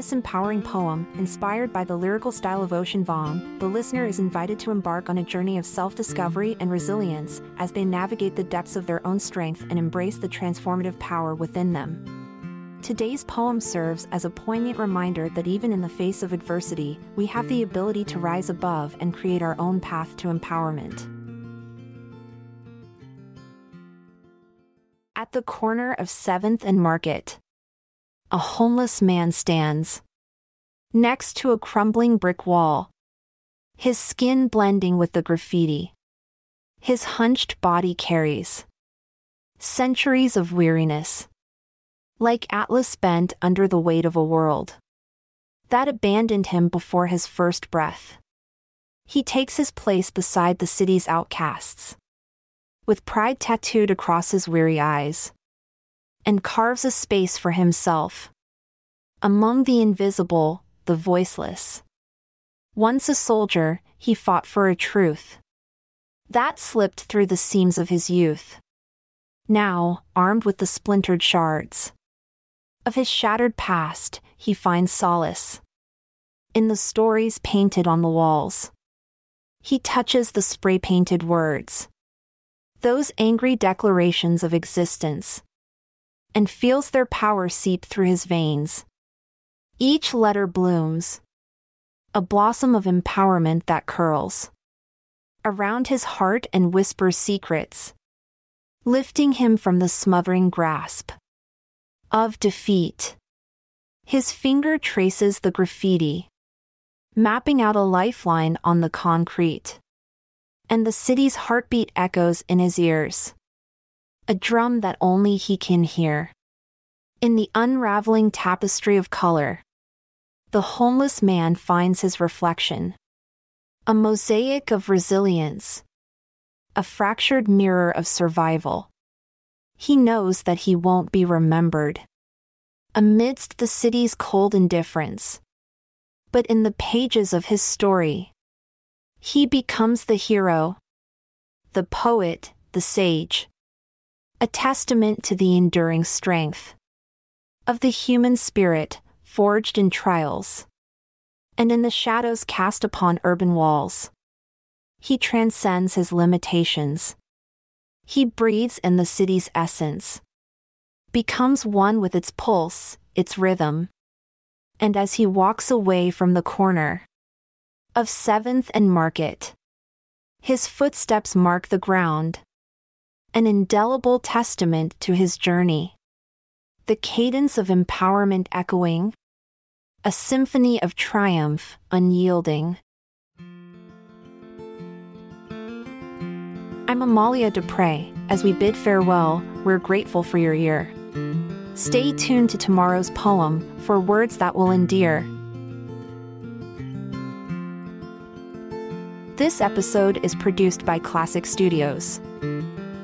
This empowering poem, inspired by the lyrical style of Ocean Vuong, the listener is invited to embark on a journey of self discovery and resilience as they navigate the depths of their own strength and embrace the transformative power within them. Today's poem serves as a poignant reminder that even in the face of adversity, we have the ability to rise above and create our own path to empowerment. At the corner of 7th and Market, a homeless man stands next to a crumbling brick wall, his skin blending with the graffiti. His hunched body carries centuries of weariness, like Atlas bent under the weight of a world that abandoned him before his first breath. He takes his place beside the city's outcasts, with pride tattooed across his weary eyes and carves a space for himself. Among the invisible, the voiceless. Once a soldier, he fought for a truth. That slipped through the seams of his youth. Now, armed with the splintered shards of his shattered past, he finds solace in the stories painted on the walls. He touches the spray painted words. Those angry declarations of existence and feels their power seep through his veins. Each letter blooms, a blossom of empowerment that curls around his heart and whispers secrets, lifting him from the smothering grasp of defeat. His finger traces the graffiti, mapping out a lifeline on the concrete. And the city's heartbeat echoes in his ears a drum that only he can hear. In the unraveling tapestry of color, the homeless man finds his reflection. A mosaic of resilience, a fractured mirror of survival. He knows that he won't be remembered. Amidst the city's cold indifference. But in the pages of his story, he becomes the hero, the poet, the sage a testament to the enduring strength of the human spirit forged in trials and in the shadows cast upon urban walls. He transcends his limitations. He breathes in the city's essence, becomes one with its pulse, its rhythm. And as he walks away from the corner of 7th and Market, his footsteps mark the ground an indelible testament to his journey. The cadence of empowerment echoing, a symphony of triumph unyielding. I'm Amalia Dupre. As we bid farewell, we're grateful for your ear. Stay tuned to tomorrow's poem for words that will endear. This episode is produced by Klassic Studios.